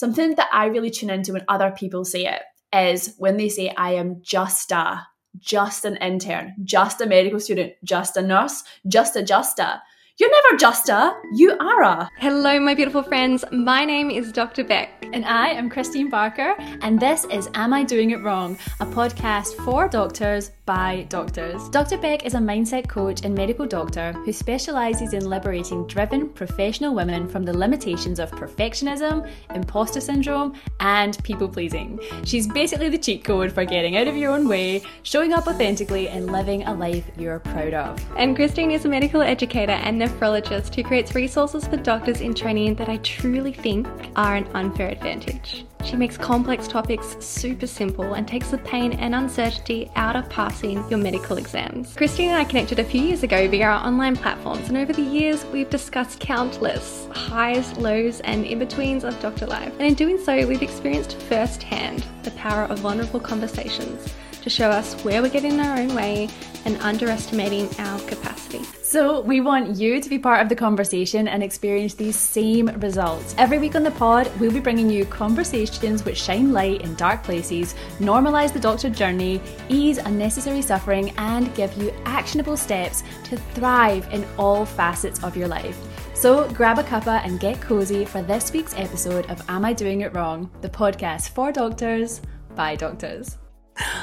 something that I really tune into when other people say it is when they say, I am just a, just an intern, just a medical student, just a nurse, just a, just a. You're never just a, you are a. Hello, my beautiful friends. My name is Dr. Becc. And I am Kristeen Barker, and this is Am I Doing It Wrong? A podcast for doctors by doctors. Dr. Becc is a mindset coach and medical doctor who specialises in liberating driven professional women from the limitations of perfectionism, imposter syndrome, and people pleasing. She's basically the cheat code for getting out of your own way, showing up authentically, and living a life you're proud of. And Kristeen is a medical educator and nephrologist who creates resources for doctors in training that I truly think are an unfair advantage. She makes complex topics super simple and takes the pain and uncertainty out of passing your medical exams. Kristeen and I connected a few years ago via our online platforms, and over the years, we've discussed countless highs, lows, and in betweens of doctor life. And in doing so, we've experienced firsthand the power of vulnerable conversations to show us where we're getting in our own way and underestimating our capacity. So, we want you to be part of the conversation and experience these same results. Every week on the pod, we'll be bringing you conversations which shine light in dark places, normalise the doctor journey, ease unnecessary suffering, and give you actionable steps to thrive in all facets of your life. So grab a cuppa and get cozy for this week's episode of Am I Doing It Wrong? The podcast for doctors by doctors.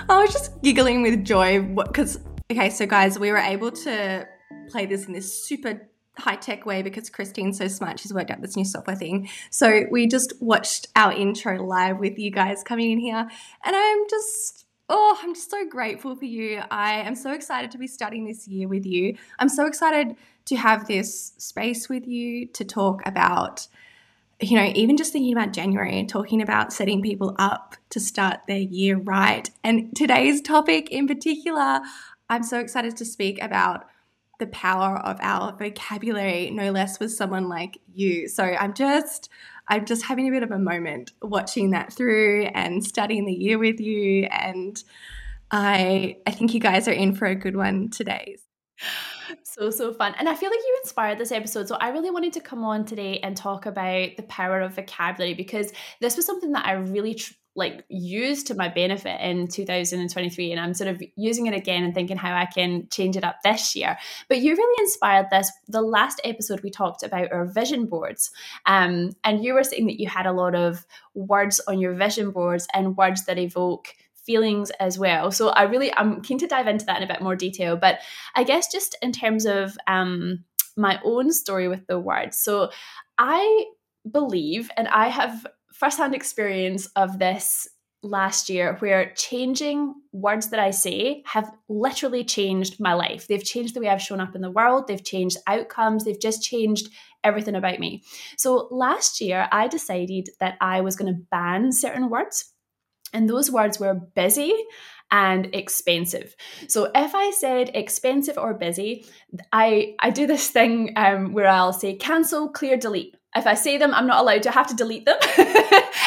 I was just giggling with joy because, okay, so guys, we were able to play this in this super high tech way because Kristeen's so smart. She's worked out this new software thing. So we just watched our intro live with you guys coming in here, and I'm just. Oh, I'm just so grateful for you. I am so excited to be starting this year with you. I'm so excited to have this space with you to talk about you know, even just thinking about January and talking about setting people up to start their year right. And today's topic in particular, I'm so excited to speak about the power of our vocabulary, no less with someone like you. So I'm just. I'm just having a bit of a moment watching that through and studying the year with you and I I think you guys are in for a good one today so so fun. And i feel like you inspired this episode so i really wanted to come on today and talk about the power of vocabulary because this was something that i really tr- like used to my benefit in 2023 and i'm sort of using it again and thinking how i can change it up this year. But you really inspired this the last episode we talked about our vision boards um, and you were saying that you had a lot of words on your vision boards and words that evoke feelings as well. So I really I'm keen to dive into that in a bit more detail. But I guess just in terms of um, my own story with the words. So I believe, and I have firsthand experience of this last year where changing words that I say have literally changed my life. They've changed the way I've shown up in the world, they've changed outcomes, they've just changed everything about me. So last year, I decided that I was going to ban certain words. And those words were busy and expensive. So if I said expensive or busy, I I do this thing um, where I'll say cancel, clear, delete. If I say them, I'm not allowed to have to delete them.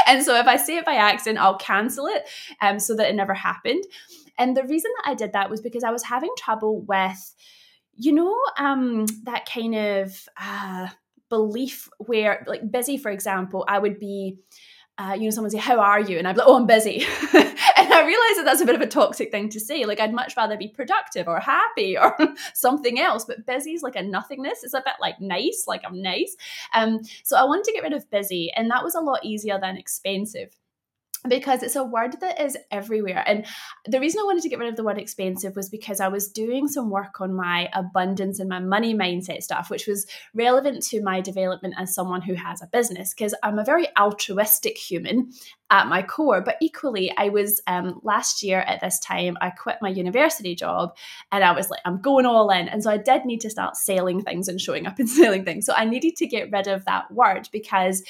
and so if I say it by accident, I'll cancel it um, so that it never happened. And the reason that I did that was because I was having trouble with, you know, um, that kind of uh, belief where, like, busy, for example, I would be uh, you know, someone say, How are you? And I'd be like, Oh, I'm busy. and I realize that that's a bit of a toxic thing to say. Like, I'd much rather be productive or happy or something else. But busy is like a nothingness. It's a bit like nice, like I'm nice. Um, so I wanted to get rid of busy. And that was a lot easier than expensive because it's a word that is everywhere. And the reason I wanted to get rid of the word expensive was because I was doing some work on my abundance and my money mindset stuff, which was relevant to my development as someone who has a business. Because I'm a very altruistic human at my core. But equally, I was um, last year at this time, I quit my university job and I was like, I'm going all in. And so I did need to start selling things and showing up and selling things. So I needed to get rid of that word because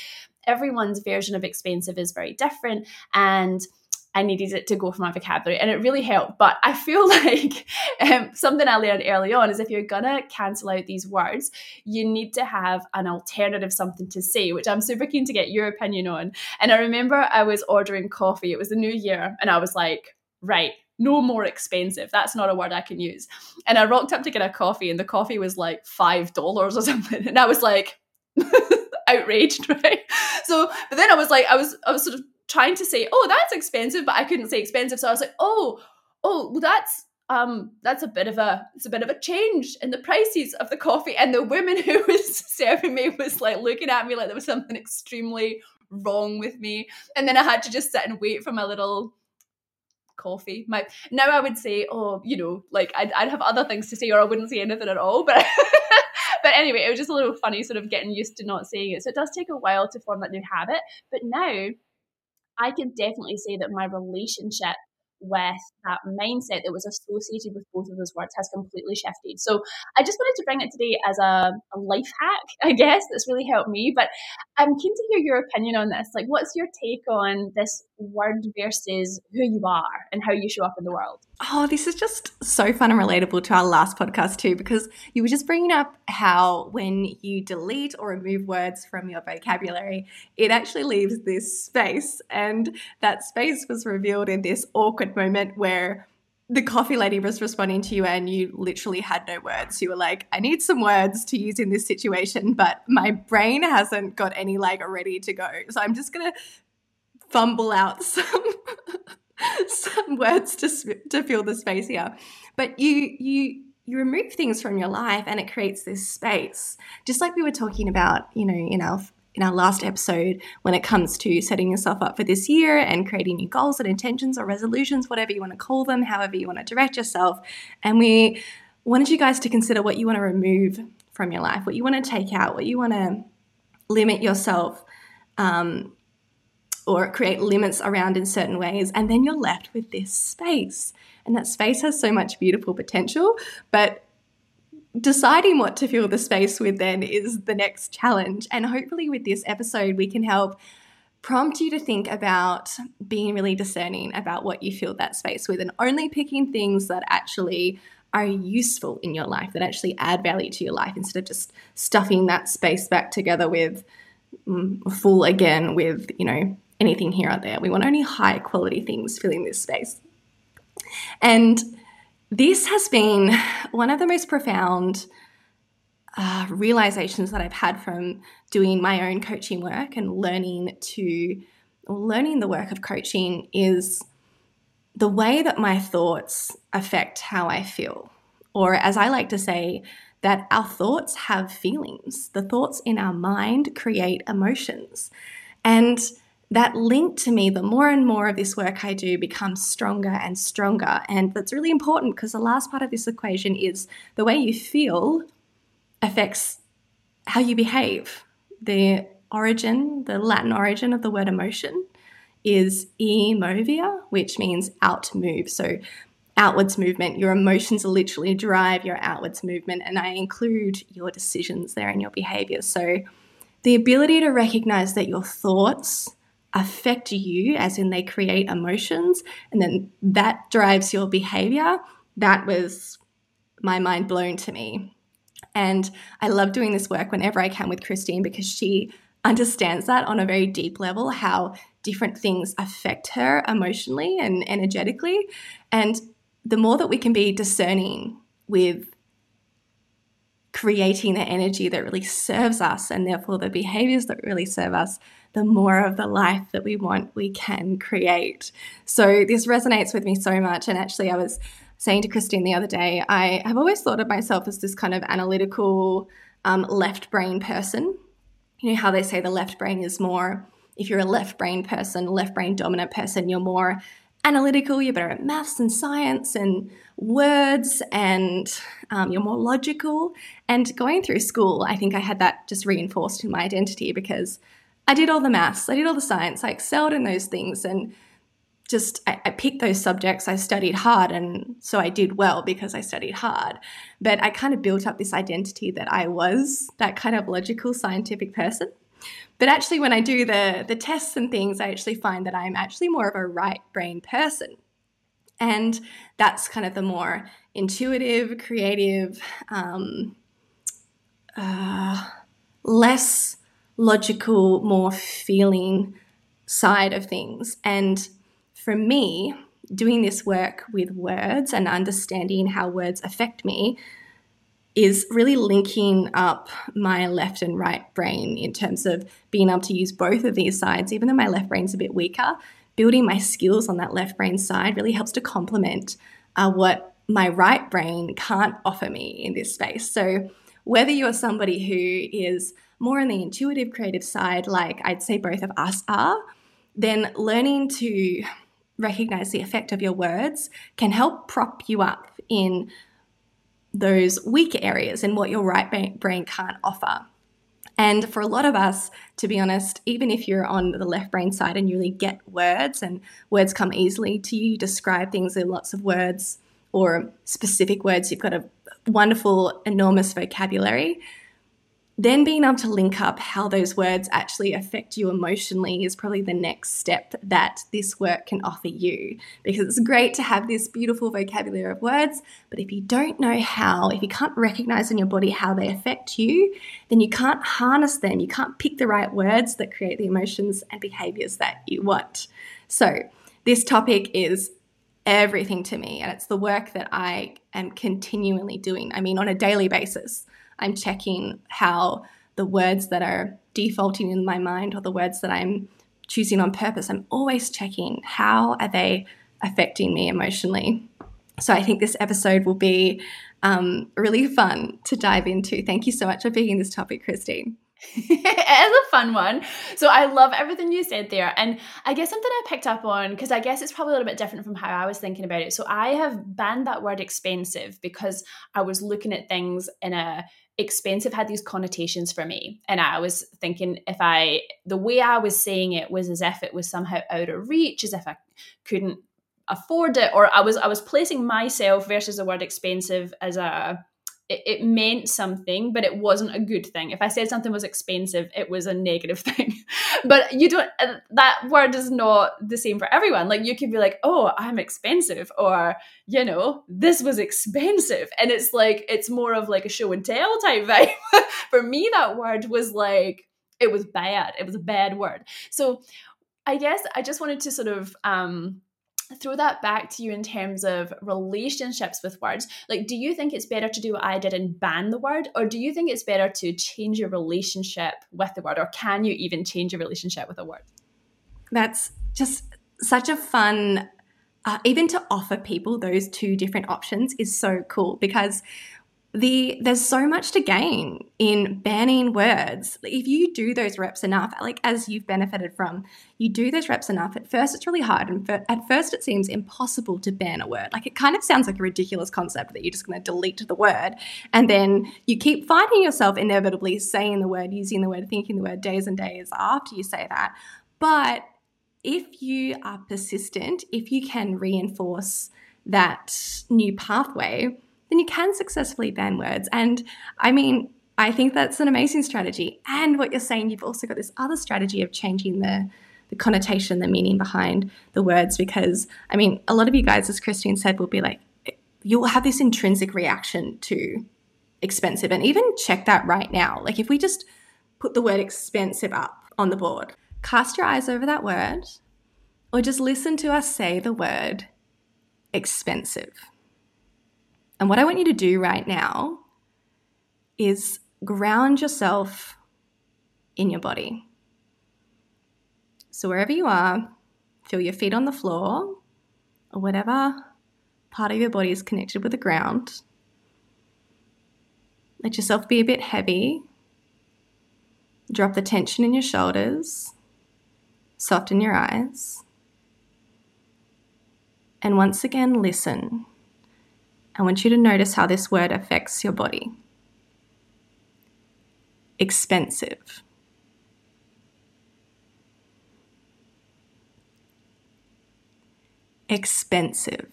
everyone's version of expensive is very different and I needed it to go for my vocabulary and it really helped. But I feel like um, something I learned early on is if you're gonna cancel out these words, you need to have an alternative something to say, which I'm super keen to get your opinion on. And I remember I was ordering coffee, it was the new year, and I was like, right, no more expensive. That's not a word I can use. And I rocked up to get a coffee, and the coffee was like $5 or something. And I was like, outraged, right? So, but then I was like, I was, I was sort of trying to say, oh, that's expensive, but I couldn't say expensive. So I was like, oh, oh, well, that's um, that's a bit of a it's a bit of a change in the prices of the coffee. And the woman who was serving me was like looking at me like there was something extremely wrong with me. And then I had to just sit and wait for my little coffee. My now I would say, oh, you know, like I'd, I'd have other things to say, or I wouldn't say anything at all. But but anyway, it was just a little funny, sort of getting used to not seeing it. So it does take a while to form that new habit. But now I can definitely say that my relationship with that mindset that was associated with both of those words has completely shifted. So I just wanted to bring it today as a, a, life hack, I guess, that's really helped me. But I'm keen to hear your opinion on this. Like, what's your take on this word versus who you are and how you show up in the world? Oh, this is just so fun and relatable to our last podcast, too, because you were just bringing up how when you delete or remove words from your vocabulary, it actually leaves this space. And that space was revealed in this awkward moment where the coffee lady was responding to you and you literally had no words. You were like, I need some words to use in this situation, but my brain hasn't got any like ready to go. So I'm just going to fumble out some some words to to fill the space here. But you you you remove things from your life and it creates this space. Just like we were talking about, you know, in our in our last episode when it comes to setting yourself up for this year and creating new goals and intentions or resolutions, whatever you want to call them, however you want to direct yourself. And we wanted you guys to consider what you want to remove from your life, what you want to take out, what you want to limit yourself um, or create limits around in certain ways. And then you're left with this space. And that space has so much beautiful potential. But deciding what to fill the space with then is the next challenge. And hopefully, with this episode, we can help prompt you to think about being really discerning about what you fill that space with and only picking things that actually are useful in your life, that actually add value to your life instead of just stuffing that space back together with mm, full again with, you know, anything here or there. We want only high quality things filling this space. And this has been one of the most profound uh, realizations that I've had from doing my own coaching work and learning to learning the work of coaching is the way that my thoughts affect how I feel. Or, as I like to say, that our thoughts have feelings. The thoughts in our mind create emotions. And that link to me, the more and more of this work I do becomes stronger and stronger. And that's really important because the last part of this equation is the way you feel affects how you behave. The origin, the Latin origin of the word emotion is emovere, which means out move. So outwards movement. Your emotions literally drive your outwards movement, and I include your decisions there and your behavior. So the ability to recognize that your thoughts affect you, as in they create emotions, and then that drives your behavior. That was my mind blown to me. And I love doing this work whenever I can with Kristeen because she understands that on a very deep level how different things affect her emotionally and energetically. And the more that we can be discerning with creating the energy that really serves us and therefore the behaviors that really serve us, the more of the life that we want we can create. So this resonates with me so much. And actually, I was saying to Kristeen the other day, I have always thought of myself as this kind of analytical um, left brain person. You know how they say the left brain is more, if you're a left brain person, left brain dominant person, you're more analytical, you're better at maths and science and words, and um, you're more logical. And going through school, I think I had that just reinforced in my identity because I did all the maths, I did all the science, I excelled in those things, and just I, I, picked those subjects. I studied hard, and so I did well because I studied hard. But I kind of built up this identity that I was that kind of logical, scientific person. But actually, when I do the the tests and things, I actually find that I'm actually more of a right brain person, and that's kind of the more intuitive, creative, um, uh, less logical, more feeling side of things. And for me, doing this work with words and understanding how words affect me is really linking up my left and right brain in terms of being able to use both of these sides, even though my left brain's a bit weaker. Building my skills on that left brain side really helps to complement uh, what my right brain can't offer me in this space. So, whether you're somebody who is more on the intuitive creative side, like I'd say both of us are, then learning to recognize the effect of your words can help prop you up in those weak areas and what your right brain can't offer. And for a lot of us, to be honest, even if you're on the left brain side and you really get words and words come easily to you, you describe things in lots of words or specific words, you've got a wonderful, enormous vocabulary then being able to link up how those words actually affect you emotionally is probably the next step that this work can offer you. Because it's great to have this beautiful vocabulary of words but if you don't know how if you can't recognize in your body how they affect you then you can't harness them. You can't pick the right words that create the emotions and behaviors that you want. So this topic is everything to me and it's the work that I am continually doing I mean on a daily basis I'm checking how the words that are defaulting in my mind or the words that I'm choosing on purpose, I'm always checking how are they affecting me emotionally. So I think this episode will be um, really fun to dive into. Thank you so much for picking this topic, Kristeen. it is a fun one. So I love everything you said there. And I guess something I picked up on, because I guess it's probably a little bit different from how I was thinking about it. So I have banned that word expensive because I was looking at things in a expensive had these connotations for me. And i was thinking if i the way i was saying it was as if it was somehow out of reach as if i couldn't afford it or i was i was placing myself versus the word expensive as a it, it, meant something, but it wasn't a good thing. If I said something was expensive, it was a negative thing. but you don't, uh, that word is not the same for everyone. Like you could be like, oh, I'm expensive, or, you know, this was expensive. And it's like, it's more of like a show and tell type vibe. for me, that word was like, it was bad. It was a bad word. So I guess I just wanted to sort of, um, throw that back to you in terms of relationships with words. Like, do you think it's better to do what I did and ban the word, or do you think it's better to change your relationship with the word, or can you even change your relationship with a word? That's just such a fun. Uh, even to offer people those two different options is so cool because the there's so much to gain in banning words. If you do those reps enough like as you've benefited from you do those reps enough at first it's really hard and for, at first it seems impossible to ban a word. Like it kind of sounds like a ridiculous concept that you're just going to delete the word and then you keep finding yourself inevitably saying the word using the word thinking the word days and days after you say that. But if you are persistent if you can reinforce that new pathway then you can successfully ban words. And I mean, I think that's an amazing strategy. And what you're saying, you've also got this other strategy of changing the the connotation, the meaning behind the words. Because I mean, a lot of you guys, as Kristeen said, will be like, you'll have this intrinsic reaction to expensive. And even check that right now. Like if we just put the word expensive up on the board, cast your eyes over that word, or just listen to us say the word expensive. And what I want you to do right now is ground yourself in your body. So, wherever you are, feel your feet on the floor or whatever part of your body is connected with the ground. Let yourself be a bit heavy. Drop the tension in your shoulders. Soften your eyes. And once again, listen. I want you to notice how this word affects your body. Expensive. Expensive.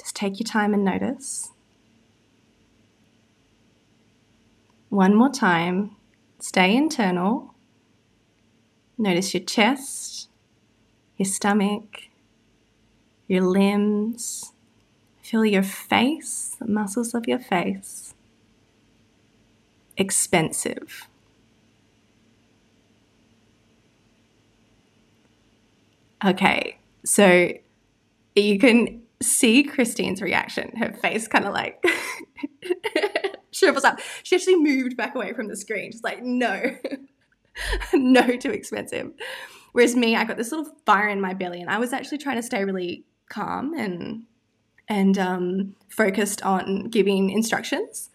Just take your time and notice. One more time. Stay internal. Notice your chest, your stomach, your limbs. Feel your face, the muscles of your face. Expensive. Okay, so you can see Kristeen's reaction. Her face kind of like shrivels up. She actually moved back away from the screen. She's like, no, no, too expensive. Whereas me, I got this little fire in my belly, and I was actually trying to stay really calm and and um, focused on giving instructions.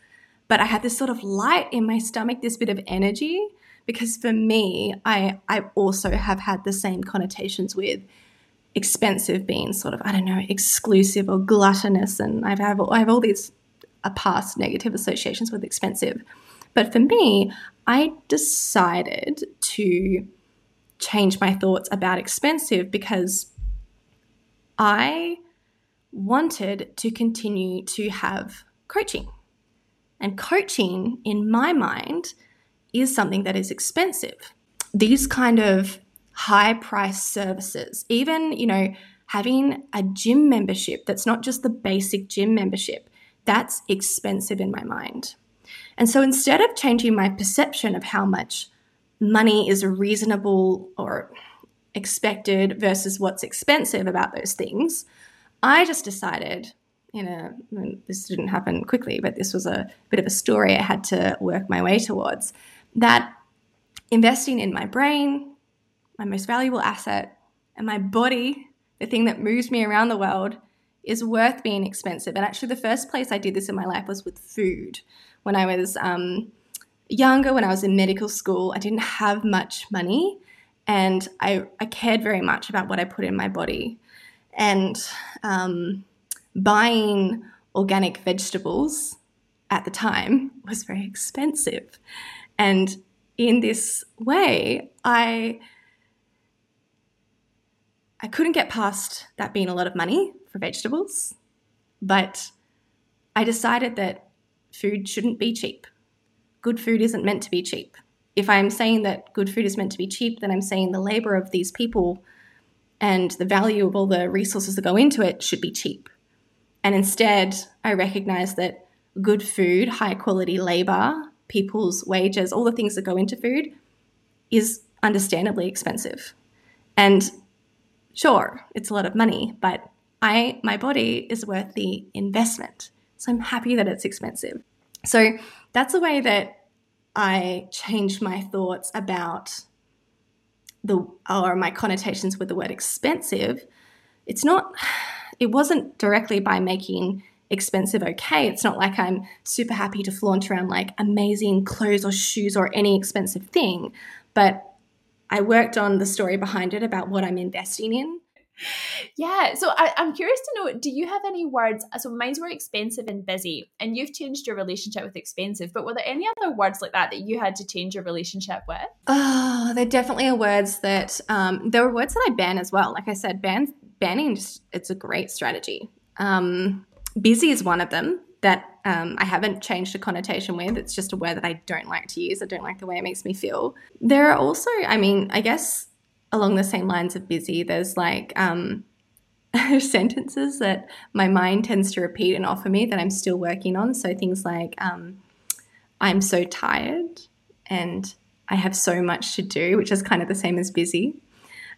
But I had this sort of light in my stomach, this bit of energy, because for me, I I also have had the same connotations with expensive being sort of I don't know exclusive or gluttonous, and I've have I have all these uh, past negative associations with expensive. But for me, I decided to change my thoughts about expensive because I wanted to continue to have coaching. And coaching, in my mind, is something that is expensive. These kind of high price services, even, you know, having a gym membership that's not just the basic gym membership, that's expensive in my mind. And so instead of changing my perception of how much money is reasonable or expected versus what's expensive about those things, I just decided, you know, this didn't happen quickly, but this was a bit of a story I had to work my way towards, that investing in my brain, my most valuable asset, and my body, the thing that moves me around the world, is worth being expensive. And actually, the first place I did this in my life was with food. When I was um, younger, when I was in medical school, I didn't have much money and I, I cared very much about what I put in my body. And um, buying organic vegetables at the time was very expensive. And in this way, I I couldn't get past that being a lot of money for vegetables, but I decided that food shouldn't be cheap. Good food isn't meant to be cheap if I'm saying that good food is meant to be cheap, then I'm saying the labor of these people and the value of all the resources that go into it should be cheap. And instead, I recognize that good food, high quality labor, people's wages, all the things that go into food is understandably expensive. And sure, it's a lot of money, but I my body is worth the investment. So I'm happy that it's expensive. So that's a way that I changed my thoughts about the or my connotations with the word expensive. It's not it wasn't directly by making expensive okay. It's not like I'm super happy to flaunt around like amazing clothes or shoes or any expensive thing, but I worked on the story behind it about what I'm investing in yeah. So I, am curious to know do you have any words? So mine's were expensive and busy, and you've changed your relationship with expensive, but were there any other words like that that you had to change your relationship with? Oh, there definitely are words that, um, there were words that I ban as well. Like I said, ban, banning, just, it's a great strategy. Um, busy is one of them that um, I haven't changed the connotation with. It's just a word that I don't like to use. I don't like the way it makes me feel. There are also, I mean, I guess along the same lines of busy, there's like um, sentences that my mind tends to repeat and offer me that I'm still working on. So things like, um, I'm so tired and I have so much to do, which is kind of the same as busy.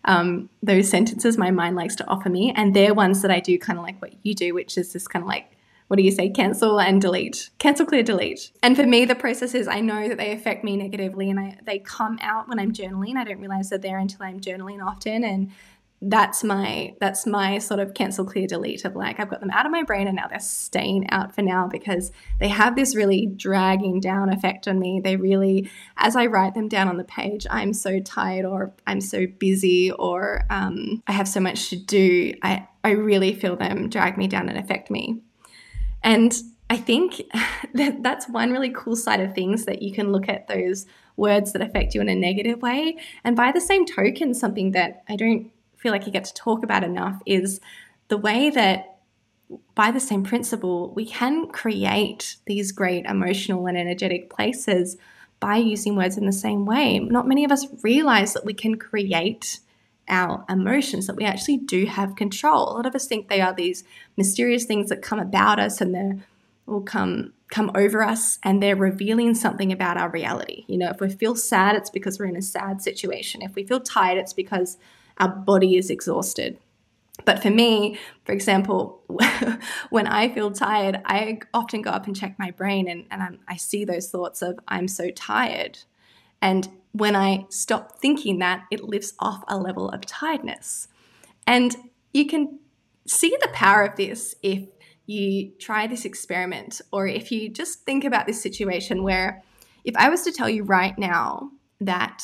Um, those sentences my mind likes to offer me, and they're ones that I do kind of like what you do, which is this kind of like what do you say, cancel and delete, cancel, clear, delete. And for me, the process is I know that they affect me negatively and I, they come out when I'm journaling. I don't realize they're there until I'm journaling often. And that's my that's my sort of cancel clear delete of like I've got them out of my brain and now they're staying out for now because they have this really dragging down effect on me. They really as I write them down on the page, I'm so tired or I'm so busy or um, I have so much to do. I I really feel them drag me down and affect me. And I think that that's one really cool side of things that you can look at those words that affect you in a negative way. And by the same token, something that I don't feel like you get to talk about enough is the way that by the same principle, we can create these great emotional and energetic places by using words in the same way. Not many of us realize that we can create our emotions, that we actually do have control. A lot of us think they are these mysterious things that come about us and they will come come over us and they're revealing something about our reality. You know, if we feel sad, it's because we're in a sad situation. If we feel tired, it's because our body is exhausted. But for me, for example, when I feel tired, I often go up and check my brain and, and i see those thoughts of, I'm so tired. And when I stop thinking that, it lifts off a level of tiredness. And you can see the power of this if you try this experiment or if you just think about this situation where if I was to tell you right now that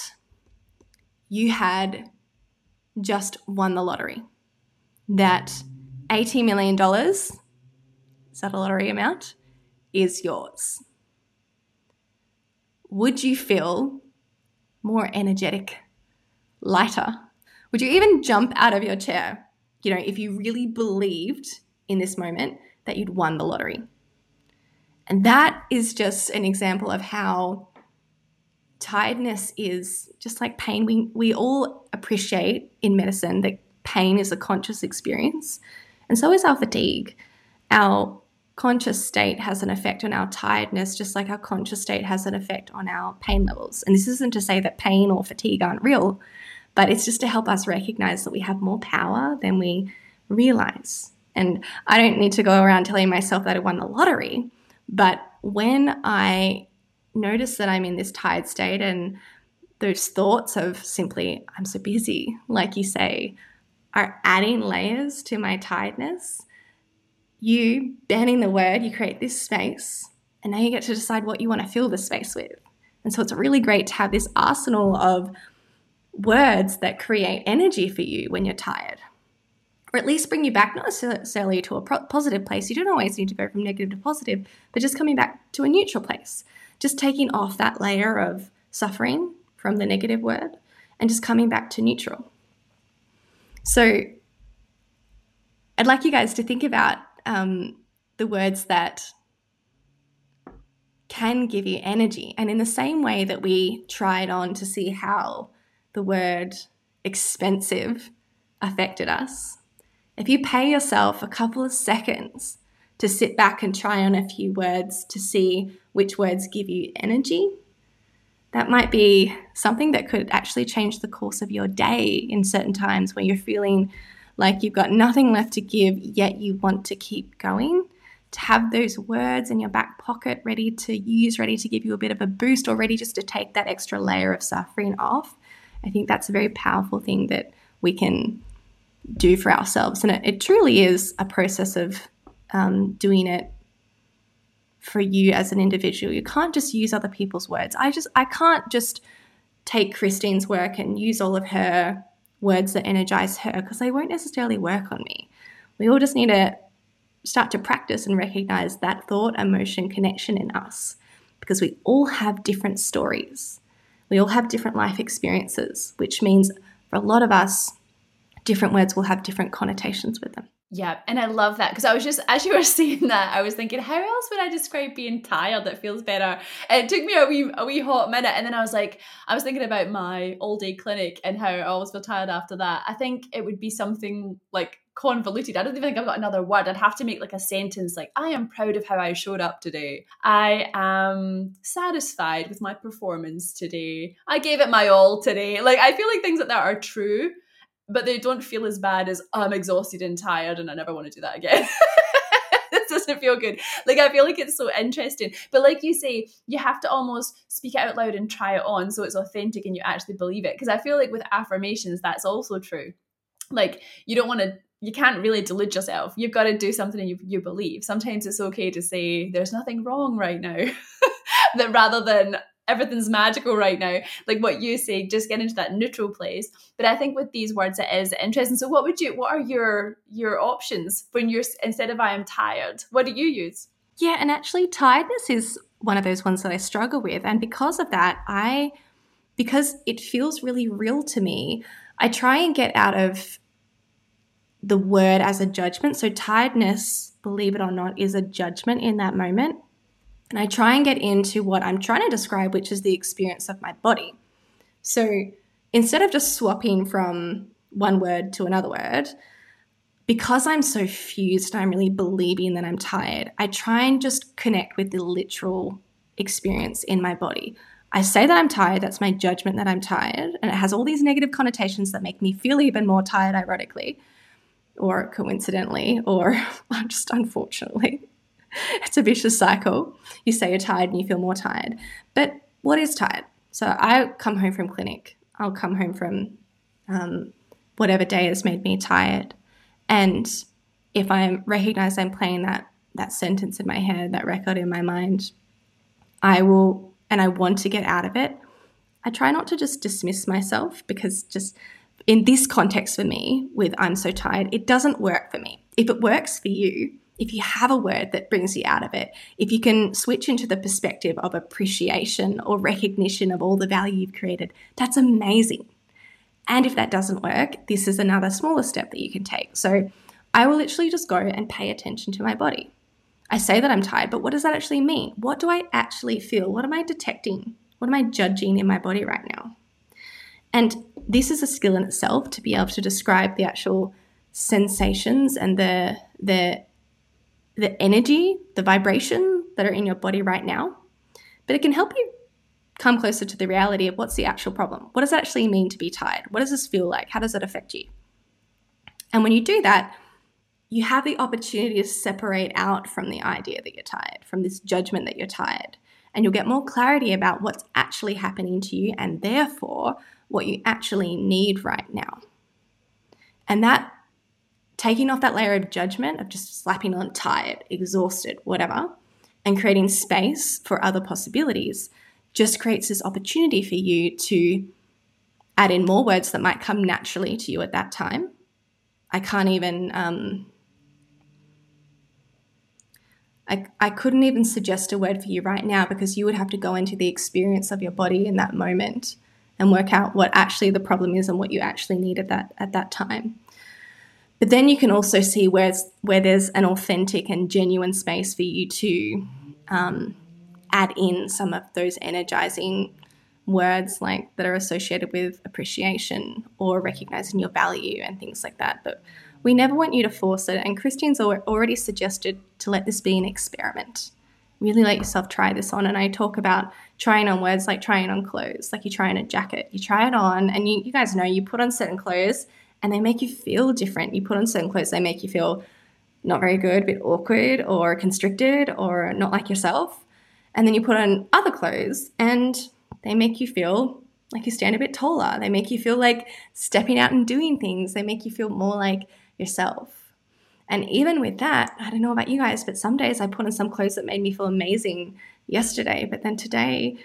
you had just won the lottery, that $80 million, is that a lottery amount, is yours. Would you feel more energetic, lighter? Would you even jump out of your chair, you know, if you really believed in this moment that you'd won the lottery? And that is just an example of how tiredness is just like pain. We, we all appreciate in medicine that pain is a conscious experience, and so is our fatigue. Our conscious state has an effect on our tiredness, just like our conscious state has an effect on our pain levels. And this isn't to say that pain or fatigue aren't real, but it's just to help us recognize that we have more power than we realize. And I don't need to go around telling myself that I won the lottery, but when I notice that I'm in this tired state and those thoughts of simply, I'm so busy, like you say, are adding layers to my tiredness, you banning the word, you create this space, and now you get to decide what you want to fill the space with. And so it's really great to have this arsenal of words that create energy for you when you're tired or at least bring you back, not necessarily to a positive place. You don't always need to go from negative to positive, but just coming back to a neutral place. Just taking off that layer of suffering from the negative word and just coming back to neutral. So I'd like you guys to think about um, the words that can give you energy. And in the same way that we tried on to see how the word expensive affected us, if you pay yourself a couple of seconds to sit back and try on a few words to see which words give you energy, that might be something that could actually change the course of your day in certain times where you're feeling like you've got nothing left to give, yet you want to keep going. To have those words in your back pocket ready to use, ready to give you a bit of a boost, or ready just to take that extra layer of suffering off. I think that's a very powerful thing that we can do for ourselves. And it, it truly is a process of um, doing it for you as an individual. You can't just use other people's words. I just I can't just take Kristeen's work and use all of her words that energize her because they won't necessarily work on me. We all just need to start to practice and recognize that thought, emotion, connection in us because we all have different stories. We all have different life experiences, which means for a lot of us, different words will have different connotations with them. Yeah, and I love that because I was just as you were saying that, I was thinking, how else would I describe being tired that feels better? And it took me a wee a wee hot minute, and then I was like, I was thinking about my all day clinic and how I always feel tired after that. I think it would be something like convoluted. I don't even think I've got another word. I'd have to make like a sentence like, I am proud of how I showed up today. I am satisfied with my performance today. I gave it my all today. Like I feel like things like that are true but they don't feel as bad as I'm exhausted and tired and I never want to do that again. this doesn't feel good. Like I feel like it's so interesting. But like you say, you have to almost speak it out loud and try it on so it's authentic and you actually believe it. Because I feel like with affirmations, that's also true. Like you don't want to you can't really delude yourself. You've got to do something you, you believe. Sometimes it's okay to say, there's nothing wrong right now. that rather than everything's magical right now. Like what you say just get into that neutral place. But i think with these words it is interesting. So what would you what are your your options when you're instead of i am tired what do you use? Yeah and actually tiredness is one of those ones that i struggle with. And because of that i because it feels really real to me i try and get out of the word as a judgment. So tiredness believe it or not is a judgment in that moment and I try and get into what I'm trying to describe, which is the experience of my body. So instead of just swapping from one word to another word, because I'm so fused, I'm really believing that I'm tired, I try and just connect with the literal experience in my body. I say that I'm tired, that's my judgment that I'm tired, and it has all these negative connotations that make me feel even more tired, ironically. or coincidentally, or just unfortunately. It's a vicious cycle. You say you're tired and you feel more tired. But what is tired? So I come home from clinic. I'll come home from um, whatever day has made me tired. And if I recognize I'm playing that that sentence in my head, that record in my mind, I will, and I want to get out of it. I try not to just dismiss myself because just in this context for me, with I'm so tired, it doesn't work for me. If it works for you, if you have a word that brings you out of it, if you can switch into the perspective of appreciation or recognition of all the value you've created, that's amazing. And if that doesn't work, this is another smaller step that you can take. So I will literally just go and pay attention to my body. I say that I'm tired, but what does that actually mean? What do I actually feel? What am I detecting? What am I judging in my body right now? And this is a skill in itself to be able to describe the actual sensations and the the the energy, the vibration that are in your body right now. But it can help you come closer to the reality of what's the actual problem. What does it actually mean to be tired? What does this feel like? How does it affect you? And when you do that, you have the opportunity to separate out from the idea that you're tired, from this judgment that you're tired. And you'll get more clarity about what's actually happening to you and therefore what you actually need right now. And that taking off that layer of judgment of just slapping on tired, exhausted, whatever, and creating space for other possibilities just creates this opportunity for you to add in more words that might come naturally to you at that time. I can't even, um, I, I couldn't even suggest a word for you right now because you would have to go into the experience of your body in that moment and work out what actually the problem is and what you actually need at that at that time. But then you can also see where's where there's an authentic and genuine space for you to um, add in some of those energizing words like that are associated with appreciation or recognizing your value and things like that. But we never want you to force it. And Kristeen's already suggested to let this be an experiment. Really let yourself try this on. And I talk about trying on words like trying on clothes, like you try on a jacket. You try it on, and you, you guys know you put on certain clothes and they make you feel different. You put on certain clothes, they make you feel not very good, a bit awkward or constricted or not like yourself. And then you put on other clothes and they make you feel like you stand a bit taller. They make you feel like stepping out and doing things. They make you feel more like yourself. And even with that, I don't know about you guys, but some days I put on some clothes that made me feel amazing yesterday, but then today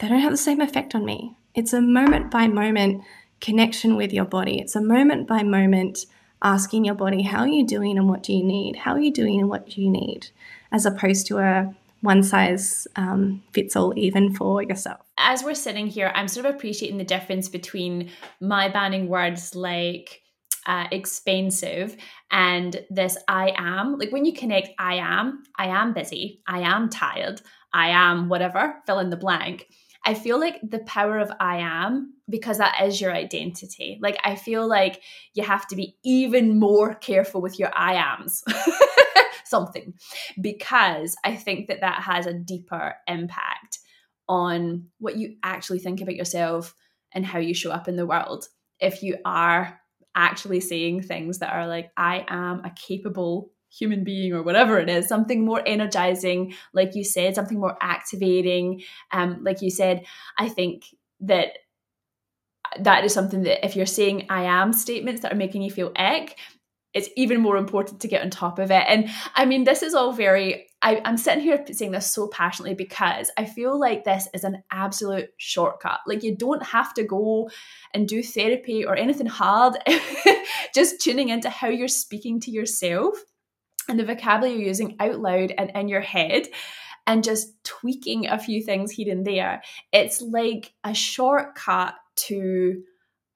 they don't have the same effect on me. It's a moment by moment connection with your body. It's a moment by moment asking your body, how are you doing and what do you need? How are you doing and what do you need? As opposed to a one size um, fits all even for yourself. As we're sitting here, I'm sort of appreciating the difference between my banning words like uh, expensive and this I am. Like when you connect I am, I am busy, I am tired, I am whatever, fill in the blank. I feel like the power of I am, because that is your identity. Like, I feel like you have to be even more careful with your I ams. something because I think that that has a deeper impact on what you actually think about yourself and how you show up in the world. If you are actually saying things that are like, I am a capable human being or whatever it is, something more energizing, like you said, something more activating. Um, like you said, I think that that is something that if you're saying I am statements that are making you feel ick, it's even more important to get on top of it. And I mean, this is all very, I, am sitting here saying this so passionately because I feel like this is an absolute shortcut. Like, you don't have to go and do therapy or anything hard, just tuning into how you're speaking to yourself and the vocabulary you're using out loud and in your head and just tweaking a few things here and there. It's like a shortcut to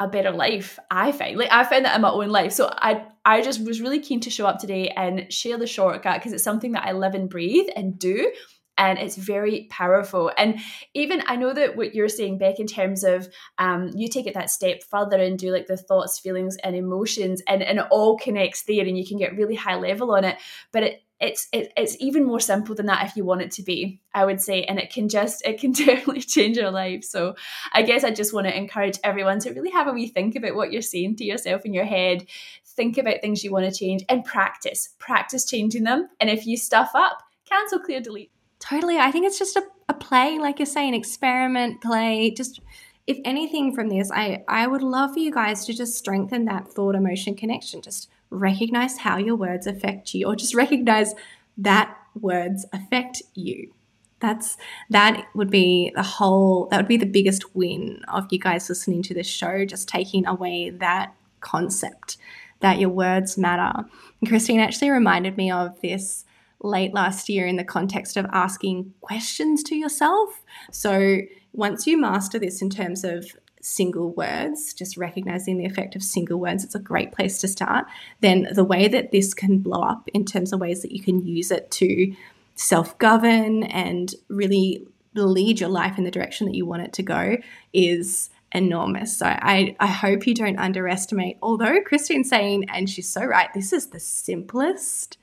a better life i find like i found that in my own life so i i just was really keen to show up today and share the shortcut because it's something that i live and breathe and do and it's very powerful and even i know that what you're saying becc in terms of um, you take it that step further and do like the thoughts feelings and emotions and, and it all connects there and you can get really high level on it but it it's it, it's even more simple than that if you want it to be i would say and it can just it can definitely change your life so i guess i just want to encourage everyone to really have a wee think about what you're saying to yourself in your head think about things you want to change, and practice. Practice changing them. And if you stuff up, cancel, clear, delete. Totally. I think it's just a, a play, like you're saying, experiment, play. Just if anything from this, I, I would love for you guys to just strengthen that thought emotion connection. Just recognize how your words affect you, or just recognize that words affect you that's that would be the whole that would be the biggest win of you guys listening to this show just taking away that concept that your words matter and kristeen actually reminded me of this late last year in the context of asking questions to yourself so once you master this in terms of single words, just recognizing the effect of single words, it's a great place to start. Then the way that this can blow up in terms of ways that you can use it to self govern and really lead your life in the direction that you want it to go is enormous. So I, I hope you don't underestimate, although Kristeen's saying, and she's so right, this is the simplest,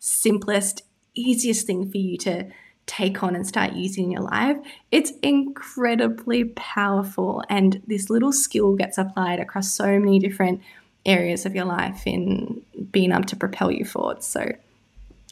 simplest, easiest thing for you to take on and start using in your life. It's incredibly powerful. And this little skill gets applied across so many different areas of your life in being able to propel you forward. So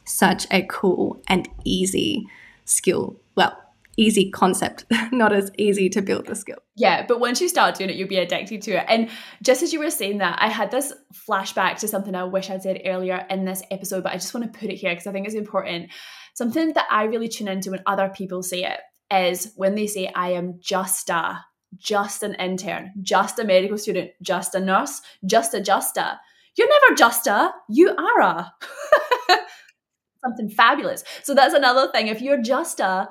such a cool and easy skill. Well, easy concept, not as easy to build the skill. Yeah, but once you start doing it, you'll be addicted to it. And just as you were saying that, I had this flashback to something I wish I'd said earlier in this episode, but I just want to put it here because I think it's important. Something that I really tune into when other people say it is when they say, I am just a, just an intern, just a medical student, just a nurse, just a, just a. You're never just a, you are a. something fabulous. So that's another thing. If you're just a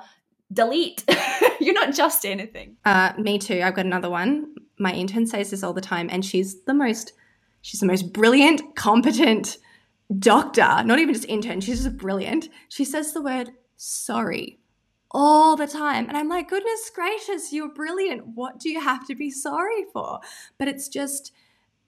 delete, you're not just anything. Uh, me too. I've got another one. My intern says this all the time, and she's the most she's the most brilliant, competent doctor. Not even just intern. She's just brilliant. She says the word sorry all the time. And I'm like, goodness gracious, you're brilliant. What do you have to be sorry for? But it's just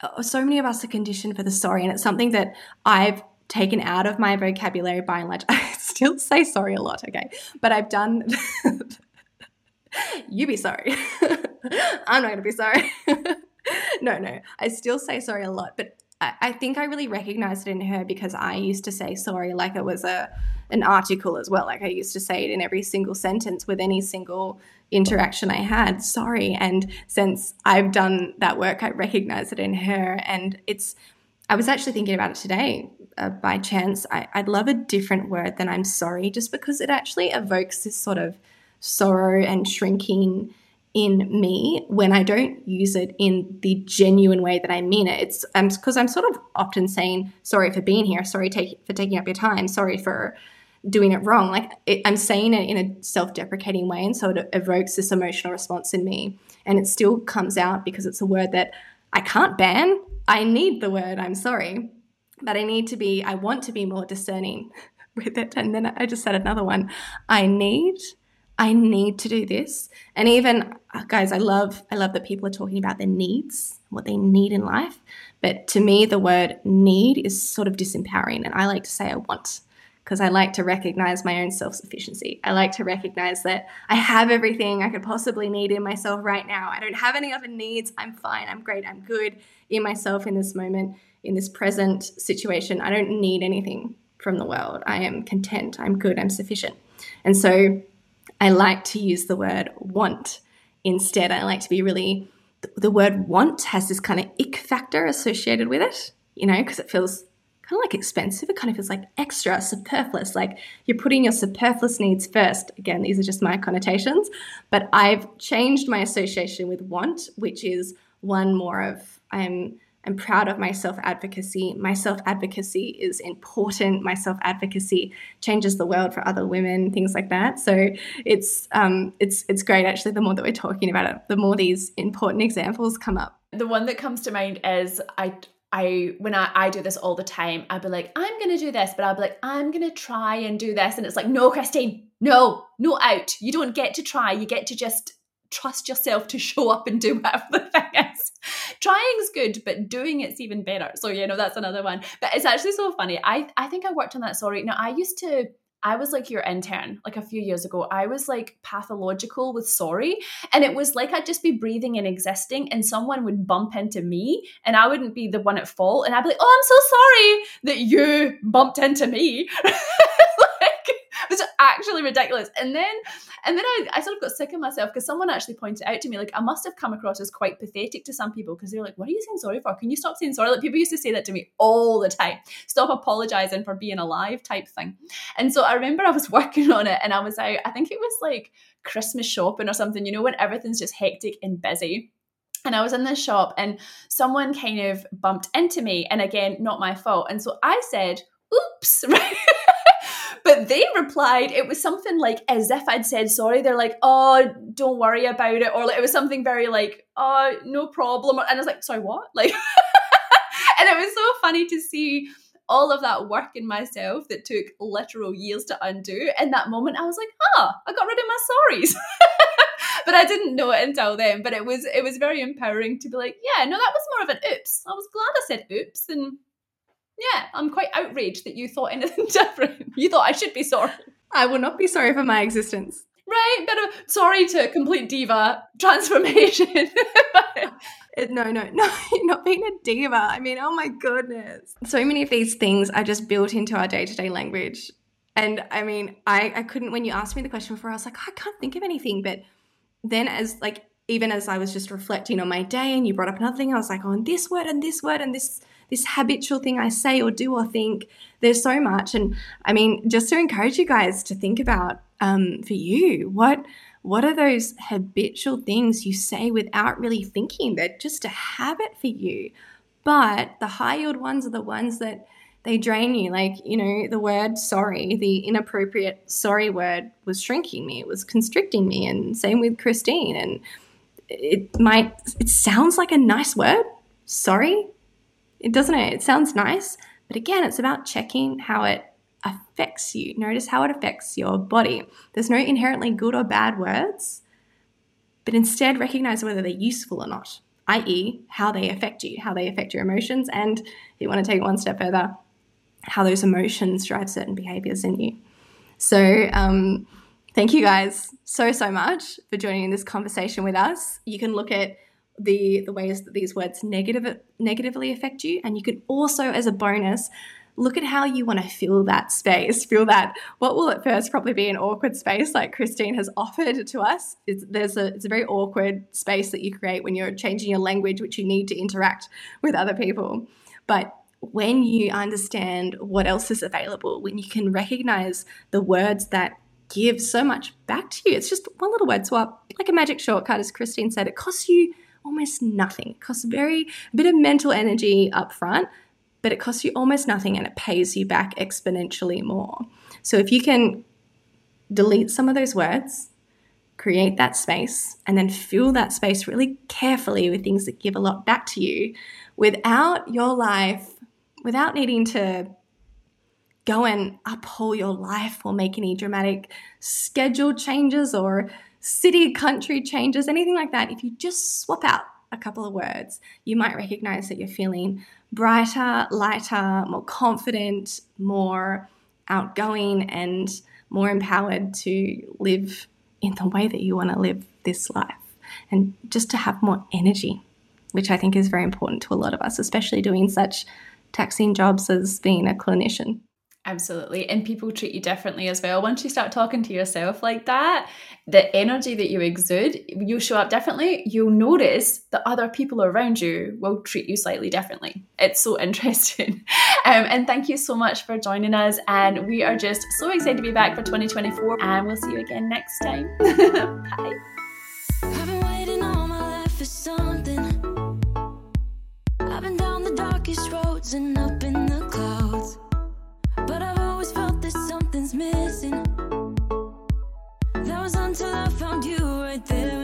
uh, so many of us are conditioned for the sorry. And it's something that I've taken out of my vocabulary by and large. Still say sorry a lot, okay? But I've done. you be sorry. I'm not going to be sorry. no, no. I still say sorry a lot, but I, I think I really recognized it in her because I used to say sorry like it was a an article as well. Like I used to say it in every single sentence with any single interaction I had. Sorry. And since I've done that work, I recognize it in her. And it's, I was actually thinking about it today uh, by chance, I, I'd love a different word than I'm sorry, just because it actually evokes this sort of sorrow and shrinking in me when I don't use it in the genuine way that I mean it. It's because I'm, I'm, sort of often saying sorry for being here, sorry take, for taking up your time, sorry for doing it wrong. Like it, I'm saying it in a self-deprecating way, and so it evokes this emotional response in me, and it still comes out because it's a word that I can't ban. I need the word I'm sorry, but I need to be, I want to be more discerning with it. And then I just said another one. I need, I need to do this. And even uh, guys, I love, I love that people are talking about their needs, what they need in life. But to me, the word need is sort of disempowering. And I like to say I want because I like to recognize my own self sufficiency. I like to recognize that I have everything I could possibly need in myself right now. I don't have any other needs. I'm fine. I'm great. I'm good in myself in this moment in this present situation. I don't need anything from the world. I am content. I'm good. I'm sufficient. And so I like to use the word want instead. I like to be really, the word want has this kind of ick factor associated with it, you know, because it feels kind of like expensive. It kind of feels like extra, superfluous, like you're putting your superfluous needs first. Again, these are just my connotations, but I've changed my association with want, which is one more of I'm I'm proud of my self advocacy. My self advocacy is important. My self advocacy changes the world for other women, things like that. So it's um, it's it's great actually. The more that we're talking about it, the more these important examples come up. The one that comes to mind is I I when I, I do this all the time, I'd be like, I'm gonna do this, but I'll be like, I'm gonna try and do this. And it's like, no, Kristeen, no, no out. You don't get to try. You get to just trust yourself to show up and do whatever the thing is. Trying's good, but doing it's even better. So, you know, that's another one. But it's actually so funny. I, I think I worked on that. Sorry. Now, I used to I was like your intern like a few years ago. I was like pathological with sorry. And it was like I'd just be breathing and existing, and someone would bump into me, and I wouldn't be the one at fault. And I'd be like, oh, I'm so sorry that you bumped into me. actually ridiculous. And then and then I, I sort of got sick of myself because someone actually pointed out to me, like, I must have come across as quite pathetic to some people because they're like, What are you saying sorry for? Can you stop saying sorry? Like people used to say that to me all the time. Stop apologizing for being alive type thing. And so I remember I was working on it and I was out, I think it was like Christmas shopping or something, you know, when everything's just hectic and busy and I was in this shop and someone kind of bumped into me and again not my fault and so I said oops right but they replied, it was something like as if I'd said sorry. They're like, oh, don't worry about it. Or like, it was something very like, oh, no problem. And I was like, sorry, what? Like, and it was so funny to see all of that work in myself that took literal years to undo. In that moment, I was like, huh, I got rid of my sorries. but I didn't know it until then. But it was it was very empowering to be like, yeah, no, that was more of an oops. I was glad I said oops and yeah, I'm quite outraged that you thought anything different. You thought I should be sorry. I will not be sorry for my existence. Right, bit of sorry to complete diva transformation. no, no, no, not being a diva. I mean, oh my goodness. So many of these things are just built into our day to day language. And I mean, I, I couldn't, when you asked me the question before, I was like, oh, I can't think of anything. But then, as like, even as I was just reflecting on my day and you brought up another thing, I was like, oh, and this word and this word and this this habitual thing I say or do or think. There's so much. And I mean, just to encourage you guys to think about um, for you, what what are those habitual things you say without really thinking? They're just a habit for you. But the high yield ones are the ones that they drain you. Like, you know, the word sorry, the inappropriate sorry word was shrinking me, it was constricting me. And same with Kristeen. And it might, it sounds like a nice word, sorry, it doesn't it? It sounds nice, but again, it's about checking how it affects you. Notice how it affects your body. There's no inherently good or bad words, but instead recognize whether they're useful or not, i.e., how they affect you, how they affect your emotions, and if you want to take it one step further, how those emotions drive certain behaviors in you. So, um, thank you guys so, so much for joining in this conversation with us. You can look at the the ways that these words negative negatively affect you. And you can also as a bonus look at how you want to fill that space feel that what will at first probably be an awkward space like kristeen has offered to us. It's, there's a, it's a very awkward space that you create when you're changing your language which you need to interact with other people. But when you understand what else is available when you can recognize the words that give so much back to you it's just one little word swap. Like a magic shortcut as kristeen said it costs you almost nothing. It costs a very bit of mental energy up front, but it costs you almost nothing and it pays you back exponentially more. So if you can delete some of those words, create that space, and then fill that space really carefully with things that give a lot back to you without your life, without needing to go and uphold your life or make any dramatic schedule changes or city, country changes, anything like that, if you just swap out a couple of words, you might recognize that you're feeling brighter, lighter, more confident, more outgoing, and more empowered to live in the way that you want to live this life and just to have more energy, which I think is very important to a lot of us, especially doing such taxing jobs as being a clinician. Absolutely. And people treat you differently as well. Once you start talking to yourself like that, the energy that you exude, you show up differently. You'll notice that other people around you will treat you slightly differently. It's so interesting. Um, and thank you so much for joining us. And we are just so excited to be back for 2024. And we'll see you again next time. Bye. I've been down the darkest roads and up in. found you right there.